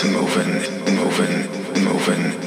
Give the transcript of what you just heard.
Moving, moving, moving.